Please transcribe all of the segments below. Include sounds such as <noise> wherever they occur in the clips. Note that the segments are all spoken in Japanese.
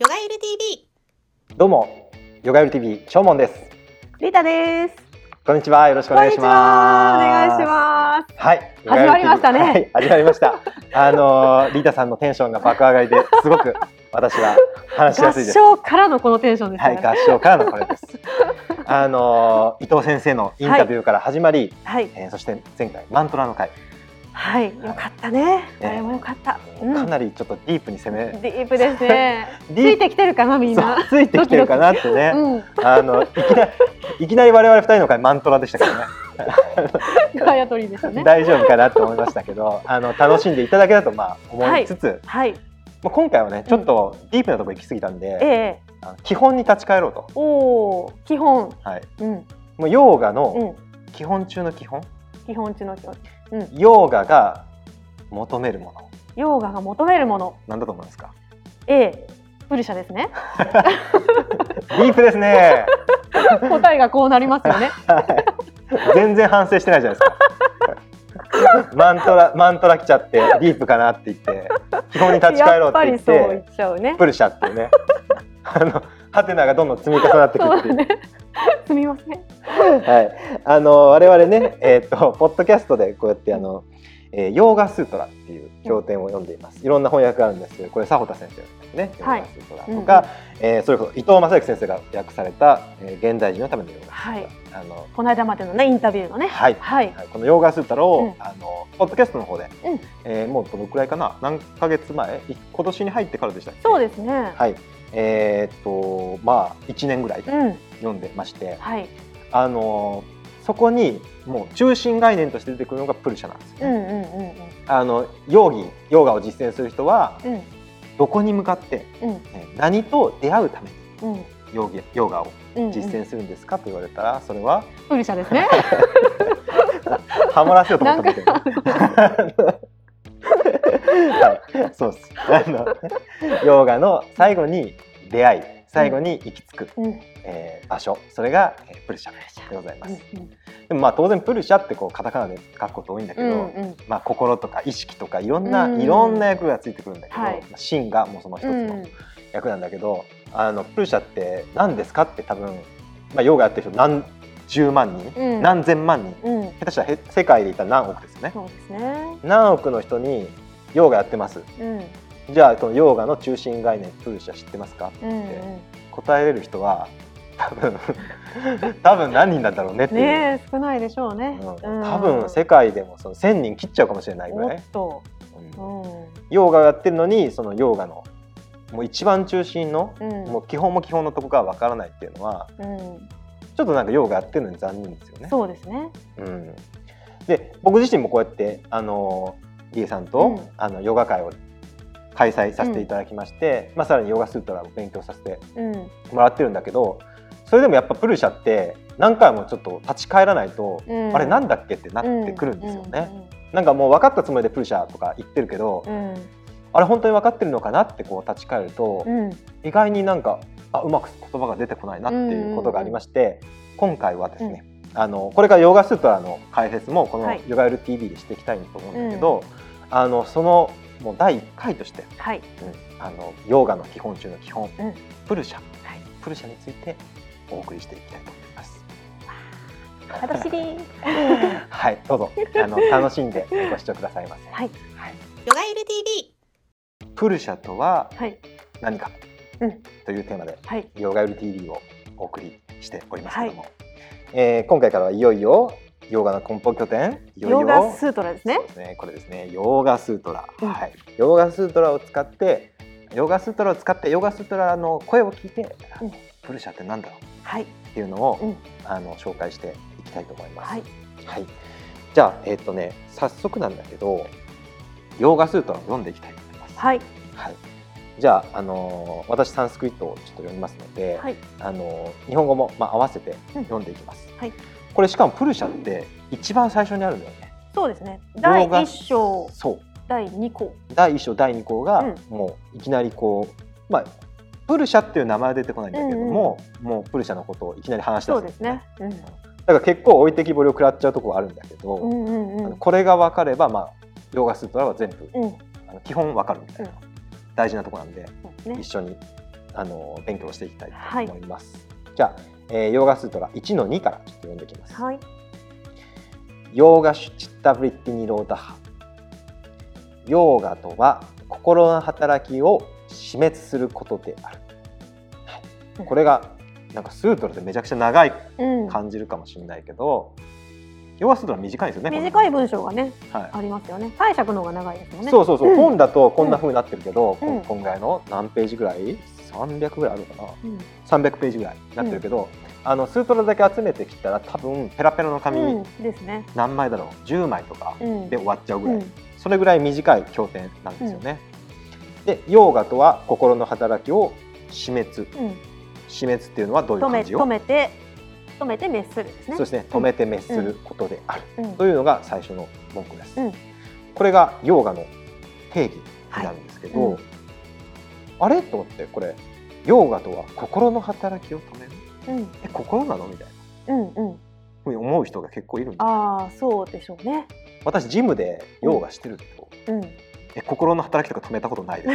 ヨガユル TV どうも、ヨガユル TV 正門です。リータです。こんにちは、よろしくお願いします。お願いします。はい、始まりましたねはい、始まりました。<laughs> あのーリータさんのテンションが爆上がりですごく私は話しやすい合です。唱からのこのテンションですはい、ね。合唱からのこれです。<laughs> あのー伊藤先生のインタビューから始まり、はい、えーそして前回マントラの回、はい、よかったね。えあれもよかった。うん。かなりちょっとディープに攻め、ディープですね。<laughs> ついてきてるかなみんな。ついてきてるかなってね。うん、あのいきなり <laughs> いきなり我々二人の回マントラでしたからね。<laughs> ガヤ取りですね。大丈夫かなと思いましたけど、あの楽しんでいただけたとまあ思いつつ、はい、もう今回はねちょっとディープなところ行き過ぎたんで、基本に立ち返ろうと、おお、基本、はい、うん、もうヨーガうのん、基本中の基本、基本中の基本。うん、ヨーガが求めるものヨーガが求めるもの。なんだと思いますか？A、プルシャですね。<laughs> ディープですね。<laughs> 答えがこうなりますよね。<laughs> はい全然反省してないじゃないですか。マントラマントラ来ちゃってディープかなって言って基本に立ち返ろうって言っやっぱりそう言てっちゃうね。プルシャっていうねあのハテナがどんどん積み重なってくるっていう。<laughs> すみません。はい、あの我々ね、えっ、とポッドキャストでこうやってあの、えーヨーガスートラっていう経典を読んでいます。いろんな翻訳があるんですけど、これ佐穂田先生ですね。ヨーはいガスートラとか、えーそれこそ伊藤正幸先生が訳された、えー現代人のためのヨーガスートラ。はいあのこの間までのねインタビューのね。はいはい。はいこのヨーガスートラを、うんあのポッドキャストの方で、うんえーもうどのくらいかな、何ヶ月前、い今年に入ってからでしたっけ？そうですね。はい。えっ、とまあ一年ぐらいうん。読んでまして、はい。あのそこにもう中心概念として出てくるのがプルシャなんですよね。あのヨーギヨーガを実践する人はうんどこに向かって、うんね何と出会うためにうんヨーギヨーガをうん。実践するんですかと言われたらそれはプルシャですね。<laughs> ハモらせようと思ったんだけど、はい、そうです。あのヨーガの最後に出会い最後に行き着く、うん。うん。えー場所それが、えープルシャ。でございます、うんでもまあ当然プルシャってこうカタカナで書くこと多いんだけど、うんうん。まあ、心とか意識とかいろんな、うん。いろんな役がついてくるんだけど、はい。まあ芯がもうその一つうんの役なんだけど、あのプルシャって何ですかって多分、まあ、ヨガやってる人何十万人、うん。何千万人うん。下手したらへ世界で言ったら何億ですよね。そうですね。何億の人にヨガやってますうんじゃあそのヨガの中心概念プルシャ知ってますか？うんうん。答えれる人は多分 <laughs> 多分何人なんだろうねっていう。ねえ少ないでしょうね。うん多分世界でもその1,000人切っちゃうかもしれないぐもらい、っと。うんうんヨーガをやってるのにそのヨーガのもう一番中心の、うんもう基本も基本のとこがわからないっていうのはうん。ちょっとなんかヨーガやってるのに残念ですよね。そうですね。うん、で僕自身もこうやってあのリエさんと、うん。あのヨガ会を開催させていただきまして、まあ、さらにヨガスートラを勉強させてうん。もらってるんだけどそれでもやっぱプルシャって何回もちょっと立ち返らないと、うん。あれなんだっけってなってくるんですよね。うんなんかもう分かったつもりでプルシャとか言ってるけど、うんあれ本当に分かってるのかなってこう立ち返ると、うん。意外になんかあうまく言葉が出てこないなっていうことがありまして、今回はですね、あのこれからヨガスートラの解説もこのはい。ヨガエル TV でしていきたいと思うんだけど、あのそのもう第1回として、はい。うんあのヨガの基本中の基本、うんプルシャ、はいプルシャについてお送りしていきたいと思います。楽しみ。<laughs> はい、どうぞあの楽しんでご視聴くださいませ。はい。はい、ヨガユル TV プルシャとははい。何か、うんというテーマではい。ヨガエル TV をお送りしておりますけども、えー今回からはいよいよヨガの根本経典？ヨガスートラですね。ね。これですね。ヨガスートラ、うん。はい。ヨガスートラを使ってヨガスートラを使ってヨガスートラの声を聞いて、うん。プルシャってなんだろう？はい。っていうのを、うん。あの紹介していきたいと思います。はい。はい。じゃあえっ、とね早速なんだけどヨガスートラを読んでいきたいと思います。はい。はい。じゃあ、あのー私サンスクリットをちょっと読みますので、はい。あのー日本語も、まあ、合わせてうん。読んでいきます。はいこれしかもプルシャって一番最初にあるんだよね。そうですね。第一章、そう第二項。第1章第2項が、うんもういきなりこうまあプルシャっていう名前は出てこないんだけれども、もうプルシャのことをいきなり話してそうですね。うん。だから結構置いてきぼりを食らっちゃうところはあるんだけど、うんうんうん。これが分かれば、まあ、ヨガスートラは全部うん。あの基本分かるみたいな、うん大事なところなんでね一。緒にあの勉強していきたいと思います。じゃあ、えー、ヨーガスートラ1の2からちょっと読んでいきます。はい。ヨーガシュチッタブリッティニローダハ。ヨーガとは心の働きを死滅することである。はいこれがなんかスートラでめちゃくちゃ長いうん。感じるかもしれないけど、ヨーガスートラ短いんですよね。短い文章がね、はい。ありますよね。解釈の方が長いですよね。そうそうそう、うん本だとこんな風になってるけど、こうんこんぐらいの何ページぐらい？300ぐらいあるのかなうん。300ページぐらいになってるけど、あのスートラだけ集めてきたら多分ペラペラの紙うん、ですね。何枚だろう？10枚とかうん。で終わっちゃうぐらい、うんそれぐらい短い経典なんですよね。でヨーガとは心の働きを死滅うん。死滅っていうのはどういう感じを止めて止めて滅するですね。そうですね止めて滅することである、うん。というのが最初の文句です。うんこれがヨーガの定義になるんですけど、はいうんあれ？と思ってこれヨーガとは心の働きを止める？うん。え心なの？みたいなうん。うん。ふうに思う人が結構いるんですああ、そうでしょうね。私ジムでヨーガしてるけど、うん。え心の働きとか止めたことないです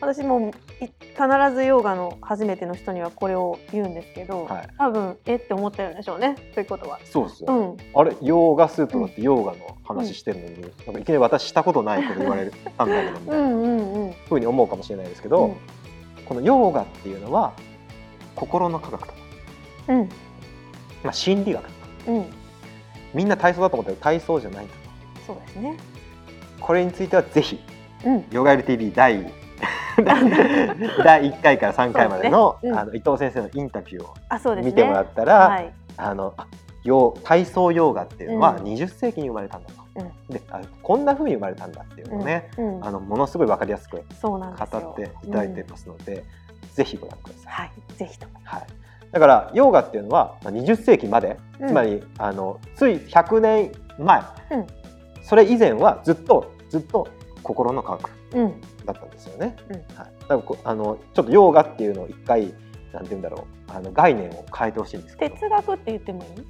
<laughs> 私もい必ずヨガの初めての人にはこれを言うんですけど、はい多分えって思ってるんでしょうね。そういうことは。そうですよ、うん。あれヨーガスートラってヨーガの話してるのに、なんかいきなり私したことないこと言われたんだけどみたいなうんうんうん。ふうに思うかもしれないですけど、このヨーガっていうのは心の科学とか、うん。まあ、心理学とかうん。うん。みんな体操だと思ってる体操じゃないとそうですね。これについてはぜひうん。ヨガエル TV 第 <laughs> 第1回から3回までの,、ですねうんあの伊藤先生のインタビューを。見てもらったら、はい。あのあヨー体操ヨーガっていうのはうん20世紀に生まれたんだと、うんであこんな風に生まれたんだっていうのをね、うん。うんあのものすごい分かりやすく。語っていただいてますので、ぜひご覧ください。はい。ぜひとも。はい、だからヨーガっていうのはまあ20世紀まで、うんつまりあのつい100年前、うんそれ以前はずっとずっと心の科学うん。だったんですよね。うんはい、だからこあのちょっとヨーガっていうのを一回なんて言うんだろうあの概念を変えてほしいんですけど哲学って言ってもいい？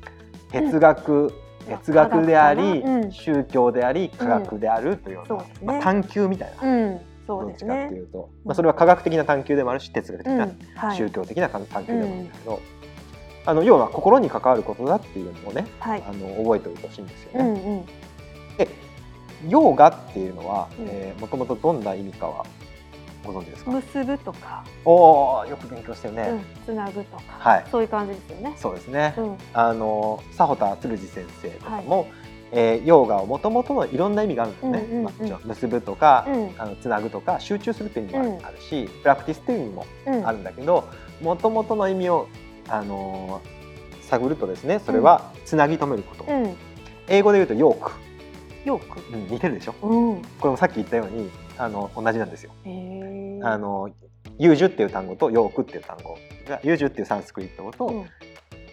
哲学、哲学であり、宗教であり科学であるというような、ねまあ、探求みたいな、うん。そうですどっちかってね。いうと、まあ、それは科学的な探求でもあるし哲学的うん。な、はい。宗教的な探求でもあるんだけど、あの要は心に関わることだっていうのをねはい。あの覚えておいてほしいんですよね。うんうん。でヨーガっていうのはうん。えーもともとどんな意味かはご存知ですか、結ぶとか、おおよく勉強してるね、うん、つなぐとか、はい。そういう感じですよね。そうですね、うん。あの佐穂田鶴司先生とかも、えーヨーガをもともとのいろんな意味があるんですね、うんうんうん。まあ結ぶとか、うん。あのつなぐとか集中するっていう意味もうん。あるし、プラクティスっていう意味もうん。あるんだけどもともとの意味を、あのー探るとですねそれはつなぎ止めること、うん。英語で言うとヨーク、よく。うん似てるでしょ？うん。これもさっき言ったようにあの同じなんですよ。あのユージュっていう単語とヨークっていう単語。がユージュっていうサンスクリット語と、うん。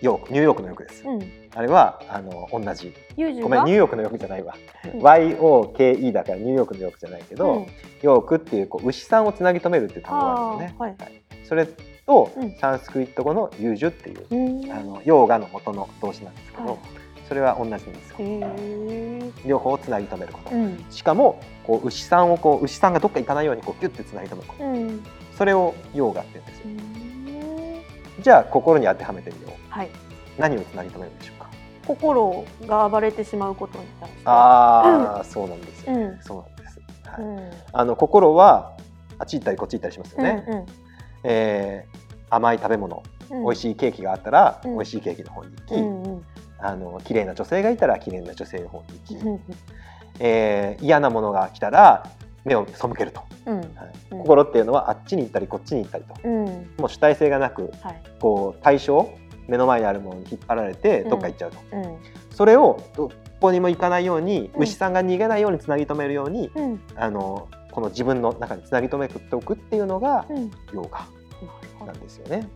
ヨークニューヨークのヨークです、うん。あれはあの同じ。ごめんニューヨークのヨークじゃないわ、YOKE だからニューヨークのヨークじゃないけど、うん。ヨークっていうこう牛さんをつなぎ止めるっていう単語があるんですよね、あーはい。それと、うん。サンスクリット語のユージュっていう、うん。あのヨーガの元の動詞なんですけど、はいそれは同じなんですよ。両方をつなぎ止めること、うん。しかもこう牛さんをこう牛さんがどっか行かないようにこうギュッてつなぎ止めることうん。それをヨーガって言うんですうよんじゃあ心に当てはめてみようはい。何をつなぎ止めるんでしょうか？心が暴れてしまうことに対して。ああ、<laughs> そうなんですよ、うん。そうなんです、はいうん。あの心はあっち行ったりこっち行ったりしますよね、うんえー甘い食べ物、うん。美味しいケーキがあったら、うん美味しいケーキの方に行き、うんうん。あの綺麗な女性がいたら綺麗な女性の方に行き、うんえー嫌なものが来たら目を背けると、うん。はいうん心っていうのはあっちに行ったりこっちに行ったりとうん。もう主体性がなくはい。こう対象目の前にあるものに引っ張られてどっか行っちゃうと、うん。それをどこにも行かないように、うん牛さんが逃げないようにつなぎ止めるようにうん。あのこの自分の中につなぎ止めておくっていうのがうん。ヨーガなんですよね。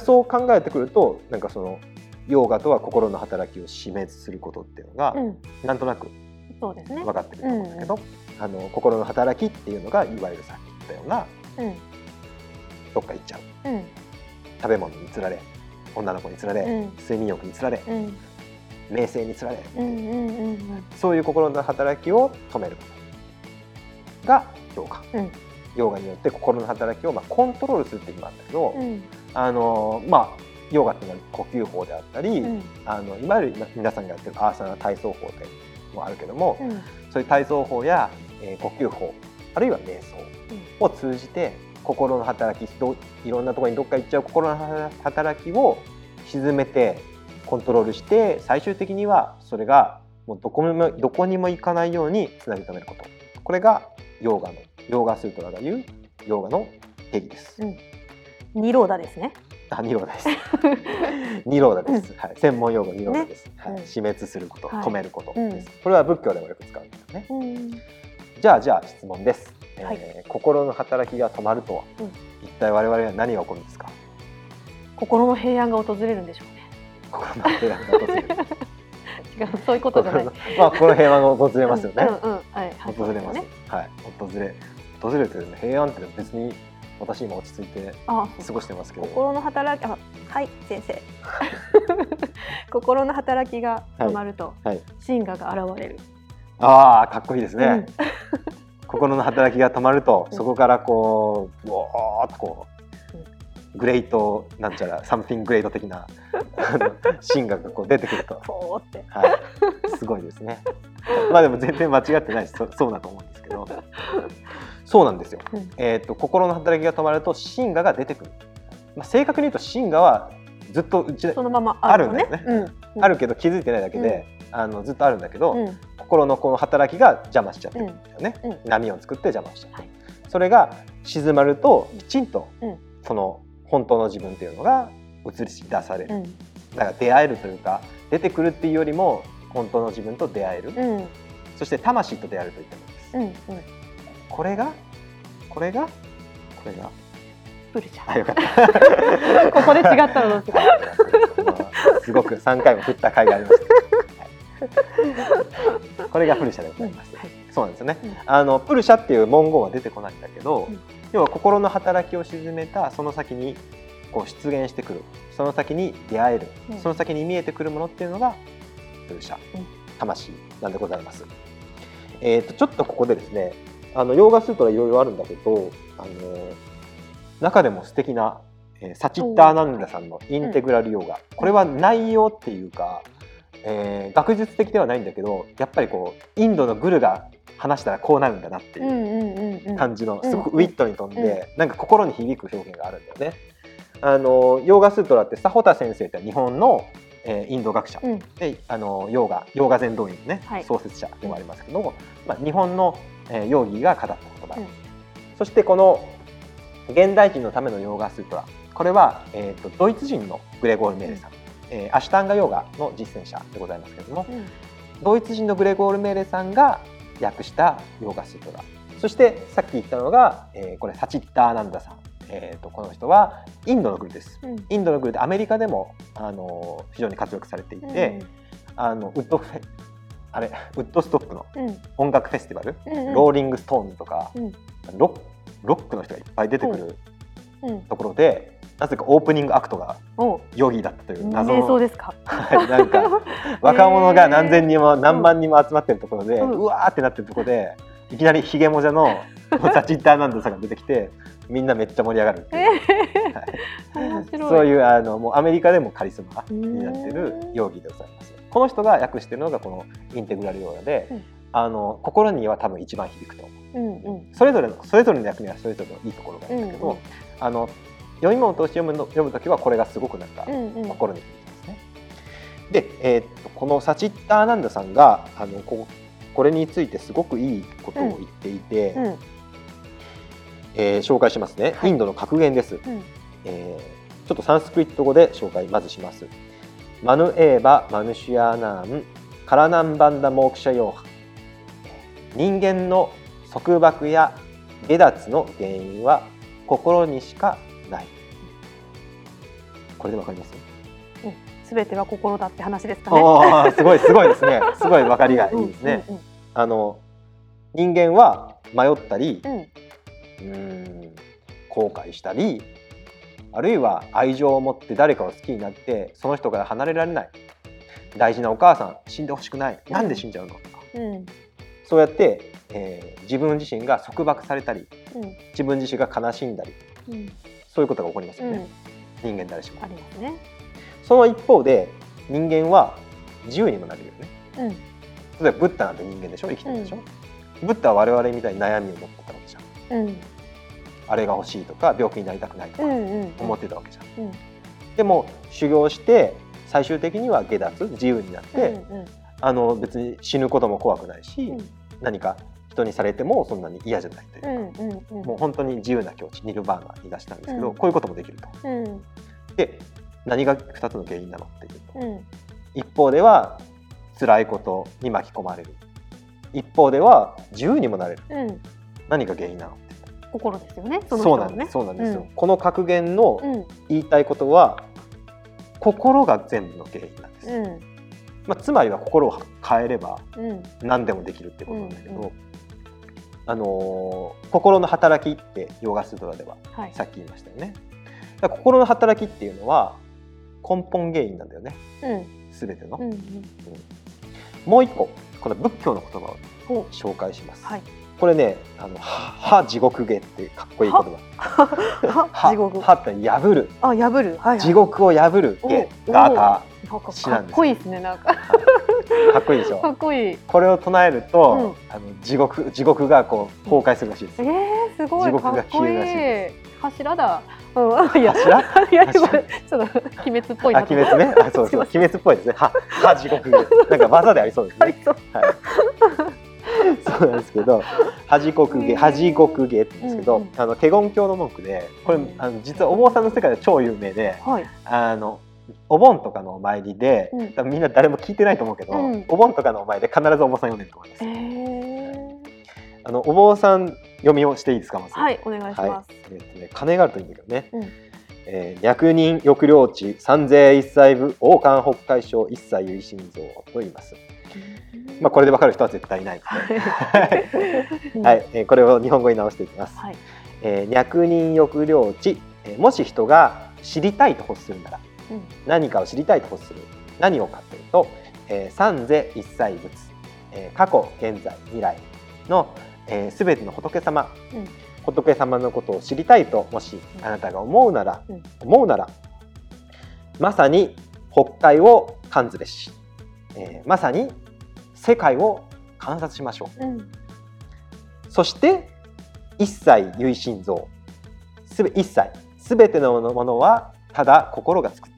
そう考えてくるとなんかそのヨーガとは心の働きを死滅することっていうのが、うん。なんとなくそうですね。分かってると思うんだけど、あの心の働きっていうのがいわゆるさっき言ったようなうん。どっか行っちゃううん。食べ物につられ女の子につられ、うん睡眠欲につられうん。名声につられうん。うん。うん。そういう心の働きを止めることがヨーガうんヨガによって心の働きをまあコントロールするって意味なんだけど、うんあのまあヨガっていうのは呼吸法であったり、うん。あのいわゆる今皆さんがやってるアーサナ体操法でもあるけども、うん。そういう体操法や、えー呼吸法あるいは瞑想を通じて心の働きどいろんなところにどっか行っちゃう心の働きを沈めてコントロールして最終的にはそれがもうどこにもどこにも行かないようにつなぎ止めること。これがヨーガのヨーガスートラが言うヨガの定義です。うん。ニローダですね。あ、ニローダです。ニローダです。はい、専門用語ニローダです。はい、うん死滅すること、はい止めることうんです。これは仏教でもよく使うんですよね。うんじゃあじゃあ質問です。えーはい心の働きが止まるとは、うん一体我々は何が起こるんですか？心の平安が訪れるんでしょうね。心の平安が訪れる。<laughs> 違うそういうことじゃない。まあこの平安が訪れますよね。うんうんはいはい訪れます。ねはい、訪れ訪れるというの平安って別に私今落ち着いてあ過ごしてますけど。心の働きあはい先生。<laughs> 心の働きが止まると、はい。真我が現れる、ああかっこいいですね。うん。心の働きが止まると、うん。そこからこううおーっとこう、グレートなんちゃらサムティンググレート的なあの <laughs> シがこう出てくると、ポーって。はい、すごいですね。まあでも全然間違ってないしそそうだと思うんですけどそうなんですよ。うん。えー、と心の働きが止まると真我が出てくる。まあ、正確に言うと真我はずっとうちでそのままあるのね。あるん。うん。あるけど気づいてないだけで、あのずっとあるんだけど、うん。心のこの働きが邪魔しちゃってるんだよね、うん。波を作って邪魔しちゃって、はい。それが静まるときちんと、うん。その本当の自分っていうのが映し出される、うん。だから出会えるというか出てくるっていうよりも本当の自分と出会える、うん。うんそして魂と出会えるといったものです、うん。うんこれが？これが？これが？プルシャあよかった。<laughs> ここで違ったらどうすごく3回も振った回がありました、はい。これがプルシャでございます、はい。そうなんですよね、うん。あのプルシャっていう文言は出てこないんだけど、うん。要は心の働きを沈めたその先にこう出現してくる。その先に出会える、うん。その先に見えてくるものっていうのがプルシャ、うん。魂なんでございます。えー、とちょっとここでですねあのヨーガスートラいろいろあるんだけどあの中でも素敵な、えーサチッターナンダさんのインテグラルヨーガ、これは内容っていうか、えー学術的ではないんだけどやっぱりこうインドのグルが話したらこうなるんだなっていう。感じのうんすごくウィットに飛んで、なんか心に響く表現があるんだよね。あのヨーガスートラって佐保田先生って日本の、えーインド学者。うん。であのヨーガヨーガ禅道院のね、はい。創設者でもありますけども、まあ、日本の、えーヨーギーが語った言葉、うん。そしてこの現代人のためのヨーガスートラ。これは、えー、とドイツ人のグレゴール・メーレさん、えーアシュタンガヨーガの実践者でございますけれども、うん。ドイツ人のグレゴール・メーレさんが訳したヨーガスートラ。そしてさっき言ったのが、えーこれサチッターナンダさん、えー、とこの人はインドのグルです。うん。インドのグルでアメリカでも、あの非常に活躍されていて、あのウッドフェあれウッドストックのうん。音楽フェスティバル、うんうん。ローリング・ストーンズとか、うん。ロックの人がいっぱい出てくるうん。ところで、なぜかオープニングアクトがお。ヨギーだったという謎のですか。はいなんか <laughs> 若者が何千人も何万人も集まってるところで、ううんわーってなってるところでいきなりヒゲもじゃのサチッターナンドさんが出てきてみんなめっちゃ盛り上がるっていう、はい。そういうあのもうアメリカでもカリスマになってるヨギーでございます。この人が訳してるのがこのインテグラルヨーガで、うんあの心には多分一番響くと思う。うんうんそれぞれのそれぞれの役にはそれぞれのいいところがあるんだけど、うんうんあの読み物を通して読むの読む時はこれがすごくなんかうんうん心に響きますね。で、えーっとこのサチッターナンダさんがあのここれについてすごくいいことを言っていて、うんえー紹介しますね。はいインドの格言です。うんえーちょっとサンスクリット語で紹介まずします。マヌエーバ・マヌシュアーナーン・カラナンバンダ・モークシャヨーハ人間の束縛や下脱の原因は心にしかない。これでわかります？すべては心だって話ですかね。すごいすごいですね。<laughs> すごいわかりがいいですね。うんあの人間は迷ったり、うんうん後悔したりあるいは愛情を持って誰かを好きになってその人から離れられない。大事なお母さん死んでほしくない。なんで死んじゃうの？とかうん。そうやって、えー自分自身が束縛されたりうん。自分自身が悲しんだりうん。そういうことが起こりますよね、うん。人間誰しも。ありますね。その一方で人間は自由にもなれるよね。うん。例えばブッダなんて人間でしょ？生きてるでしょ、ブッダは我々みたいに悩みを持ってたわけじゃんあれが欲しいとか病気になりたくないとか思ってたわけじゃん、うん。でも修行して最終的には下脱自由になって、うんうん。あの別に死ぬことも怖くないし、うん。何か人にされてもそんなに嫌じゃないというか、うんもう本当に自由な境地ニルバーナに出したんですけど、うん。こういうこともできると。うん。で何が2つの原因なのっていうと、うん。一方では辛いことに巻き込まれる。一方では自由にもなれる。うん。何が原因なの心ですよね。そのそうなんです、人のね。そうなんですよ、うん。この格言のうん。言いたいことは心が全部の原因なんです、うん。まあ、つまりは心を変えればうん。何でもできるってことなんだけど、あのー心の働きってヨガスートラでははい。さっき言いましたよね。だから心の働きっていうのは根本原因なんだよね。うん。全ての、うんうん。もう一個この仏教の言葉をほ紹介します、はい。これねあのはは地獄芸ってかっこいい言葉。は？は？地獄。はって破る。あ破る。はいはい。地獄を破る芸おガータ。なんか詩なんでかっこいいですねなんか。ーかっこいいでしかょっこいい。これを唱えると、うん。あの地獄地獄がこう崩壊するらしいですえー、すごい。地獄がかっこいい消えるらしい。で。柱だ。うん、いや、柱？いや、今ちょ柱っと鬼滅っぽいあなと。鬼。滅ね。あそうそう。鬼滅っぽいですね。はは地獄芸。なんか技でありそうですね。<laughs> はい、<laughs> そうなんですけど恥国芸恥国芸って言うんですけど、うんうんあの華厳教の文句でこれあの実はお坊さんの世界で超有名ではい。あのお盆とかのお参りで、うん多分みんな誰も聞いてないと思うけど、うんお盆とかのお参りで必ずお坊さん読んでると思いますえ。ー、あのお坊さん読みをしていいですかまず。はい、お願いします。えっとね、金があるといいんだけどね。うんえー役人抑領地三税一切部王冠北海省一切唯心像と言います。まあこれでわかる人は絶対いないはい、えーこれを日本語に直していきます。はい。えー役人抑領地、えーもし人が知りたいと欲するならうん何かを知りたいと欲する何をかというと、えー三世一切仏、えー過去現在未来のすべ、えー全ての仏様、うん仏様のことを知りたいともしうんあなたが思うなら、うん。思うならまさに北海を観ずべし、えーまさに世界を観察しましょう。うん。そして一切唯心像。すべ一切。すべてのものはただ心が作ってると、うん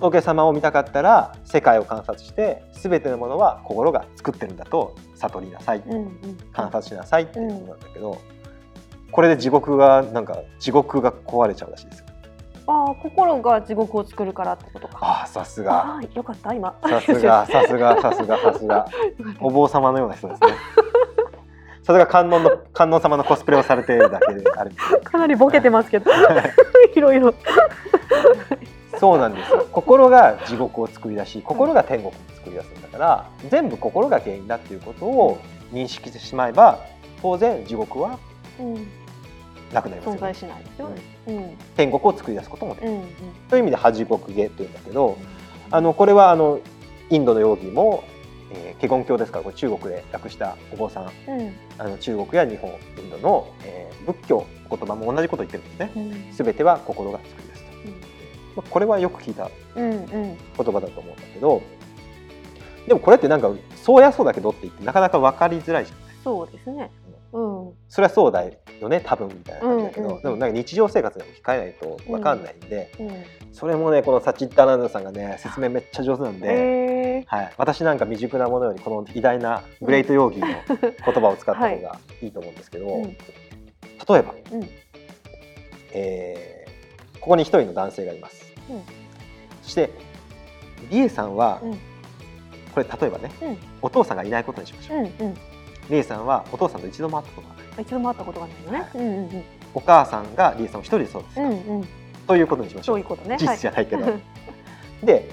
仏様を見たかったら世界を観察してすべてのものは心が作ってるんだと悟りなさい、うんうん。観察しなさいっていうことなんだけど、これで地獄がなんか地獄が壊れちゃうらしいですよ。ああ、心が地獄を作るからってことか。ああさすがよかった、今。さすが <laughs> さすがさすがさすがお坊様のような人ですね。さすが観音の観音様のコスプレをされているだけであるかなりボケてますけど。<laughs> いろいろ。そうなんですよ。心が地獄を作り出し心が天国を作り出すんだから全部心が原因だっていうことを認識してしまえば当然地獄はうん、なくなりますよ、存在ね、しないですよね。うん、天国を作り出すこともできる、うん、うん。という意味で恥国芸っていうんだけどあのこれはあのインドのヨギも、えー、華厳教ですからこれ中国で訳したお坊さん。うん、あの中国や日本インドの、えー仏教言葉も同じこと言ってるんですね。うん、全ては心が作り出す。と、まあこれはよく聞いたうん、うん。言葉だと思うんだけどでもこれってなんかそうやそうだけどって言ってなかなか分かりづらいじゃない？そうですね。うん、それはそうだよね多分みたいな感じだけど、うんうんうん。でもなんか日常生活でも控えないと分かんないんで、うん。それもねこのサチッターナンダさんがね説明めっちゃ上手なんで、えはい、私なんか未熟なものよりこの偉大なグレートヨーギーの言葉を使った方がいいと思うんですけど、うん。例えば、うん。えーここに一人の男性がいます、うんそしてリエさんは、うん。これ例えばね、うん。お父さんがいないことにしましょう、うん、うん。リエさんはお父さんと一度も会ったことがない一度も会ったことがないのね。うん、うん、お母さんがリエさんを一人で育てた、うん、うん。ということにしましょそうういうことね。実質じゃないけど、はい。で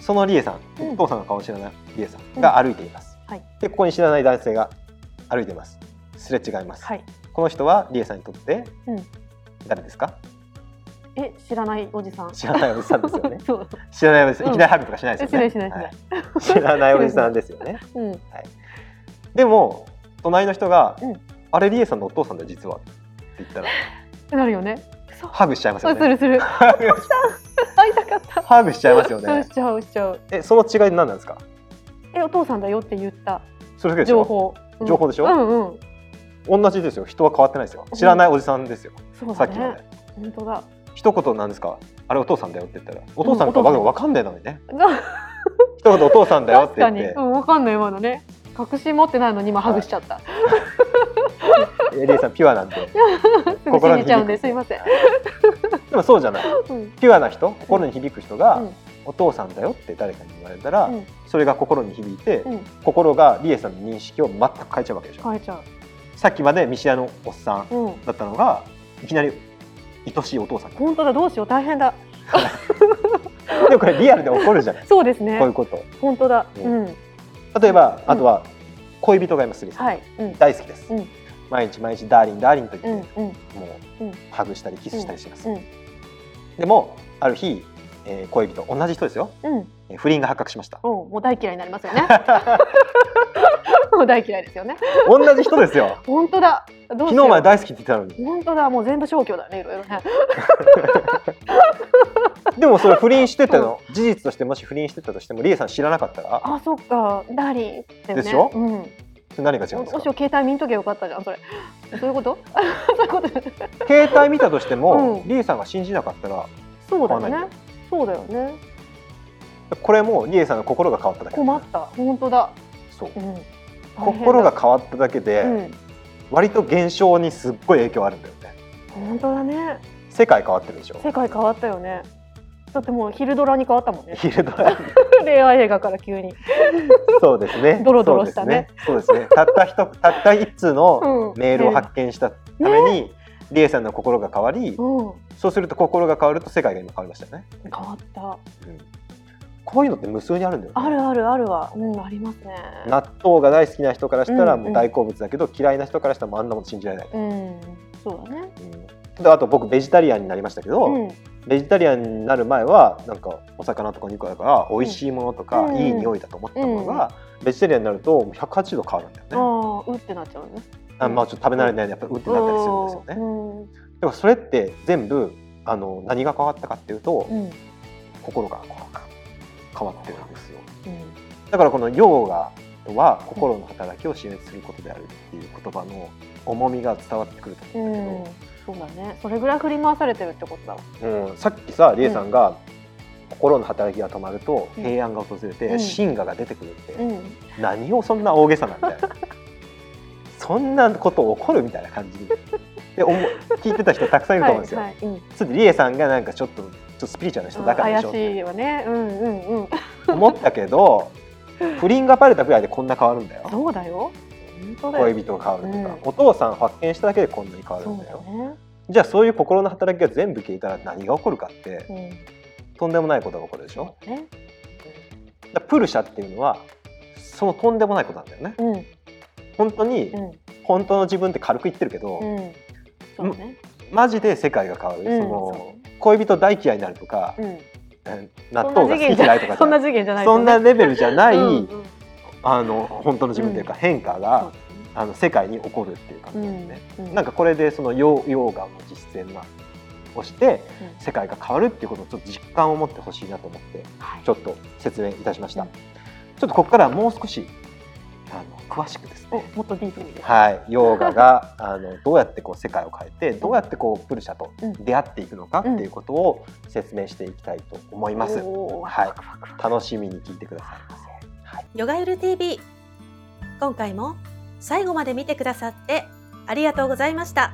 そのリエさん、うん。お父さんの顔を知らないリエさんが歩いています、はい。でここに知らない男性が歩いています。すれ違います、はい。この人はリエさんにとってうん。誰ですか？え、知らないおじさん。知らないおじさんですよね。<laughs> 知らないおじさん。うん。いきなりハグとかしないですよね、しないしないはい。知らないおじさんですよね。<laughs> うん、でも隣の人が、うん。あれリエさんのお父さんだよ実は。って言ったら。なるよね。ハグしちゃいますよね。する。する <laughs> 会いたかった。ハグしちゃいますよね。しちゃうしちゃう。えその違い何なんですか？えお父さんだよって言った。それだけでしょ情報、うん。情報でしょ？うんうん。同じですよ。人は変わってないですよ。知らないおじさんですよ、そうださっきまで。ね本当だ一言なんですか？あれお父さんだよって言ったら。お父さんかわお父さん。わかんないのにね。が一言お父さんだよっ確かに、て。言ってうん、わかんない今のね。確信持ってないのに今ハグしちゃった、えリエさんピュアなんで。すぐ信じちゃうんですいません、でもそうじゃない。うん。ピュアな人心に響く人が、うん。お父さんだよって誰かに言われたら、うん。それが心に響いて、うん、心がリエさんの認識を全く変えちゃうわけでしょ、変えちゃさっきまで見知らぬおっさん、だったのがいきなり愛しいお父さん。に本当だどうしよう大変だ。<laughs> でもこれリアルで起こるじゃない。そうですね。こういうこと。本当だ、ううん。ん、例えばうん。あとは恋人がいますはい、うん、大好きです、うん。毎日毎日ダーリンダーリンとうん言って、、うん、もう、うん。ハグしたりキスしたりします、うん、でもある日、えー恋人同じ人ですよ、うん、えー不倫が発覚しましたもう大嫌いになりますよね。<laughs> もう大嫌いですよね。同じ人ですよ <laughs> 本当だ。昨日まで大好きって言ってたのに本当だ。もう全部消去だね。いろいろね。<laughs> でもそれ不倫してたの、事実としてもし不倫してたとしてもリエさん知らなかったら？あ、そっか。ダーリンね。でしょ？うん。何が違うんですかもし携帯見んときゃよかったじゃん。それ。そういうこと？そういうこと？携帯見たとしても、うんリエさんが信じなかったらそうだよね。そうだよね。これもリエさんの心が変わっただけ困った。本当だ。そううん。心が変わっただけで、うん。割と現象にすっごい影響あるんだよね本当だね。世界変わってるでしょ世界変わったよね。だってもう昼ドラに変わったもんね。昼ドラ <laughs> 恋愛映画から急に。そうですねドロドロしたねそうですねねたった一 <laughs> たった一通のうんメールを発見したために、リエさんの心が変わり、うん。そうすると心が変わると世界が今変わりましたよね、変わった。うんこういうのって無数にあるんだよねあるあるあるわ。うん、ありますね。納豆が大好きな人からしたらうんもう大好物だけど、嫌いな人からしたらあんなもの信じられない、うん、そうだね。うんであと僕ベジタリアンになりましたけど、うん、ベジタリアンになる前はなんかお魚とか肉だから美味しいものとか、うんいい匂いだと思ったものが、ベジタリアンになるともう180度変わるんだよね。ああ、うってなっちゃうね。あまあちょっと食べ慣れないやっぱうってなったりするんですよね。うん、でもそれって全部あの何が変わったかっていうと、うん、心が心が変わってるんですよ。うん、だからこのヨーガとは心の働きを示することであるっていう言葉の重みが伝わってくると思うんだけど。うん、そうだね。それぐらい振り回されてるってことだわ。うん、さっきさリエさんが、心の働きが止まるとうん平安が訪れて、うん真我が出てくるって、うん、何をそんな大げさなんだよそんなこと起こるみたいな感じで聞いてた人たくさんいると思うんですよ。はい、はい、うん。それでリエさんがなんかちょっととスピリチュアルな人だからでしょ怪しいわね。うん、うん、うん。思ったけど <laughs> 不倫がバレたぐらいでこんな変わるんだよそうだよ。恋人が変わるとか、うんお父さん発見しただけでこんなに変わるんだよね。じゃあそういう心の働きが全部消えたら何が起こるかってうん、とんでもないことが起こるでしょね。だプルシャっていうのはそのとんでもないことなんだよねうん、本当にうん、本当の自分って軽く言ってるけど、うん。そうね。マジで世界が変わる、うんその恋人大嫌いになるとか、うん。え納豆が好き嫌いとかじそんなゃ次元じゃない。そんなレベルじゃない、うんうん。あの本当の自分というか変化が、あの世界に起こるっていう感じですね、なんかこれでそのヨヨーガの実践をしてうん。世界が変わるっていうことをちょっと実感を持ってほしいなと思ってはい。ちょっと説明いたしました、うんちょっとここからもう少し詳しくですね。おもっとディープにです。はい、ヨーガが <laughs> あのどうやってこう世界を変えてどうやってこうプルシャとうん。出会っていくのかっていうことを説明していきたいと思います。おーはい。楽しみに聞いてくださいませ。はい、ヨガゆる TV 今回も最後まで見てくださってありがとうございました。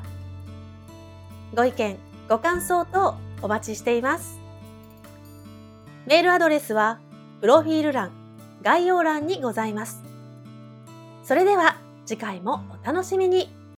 ご意見ご感想等お待ちしています。メールアドレスはプロフィール欄概要欄にございますそれでは次回もお楽しみに。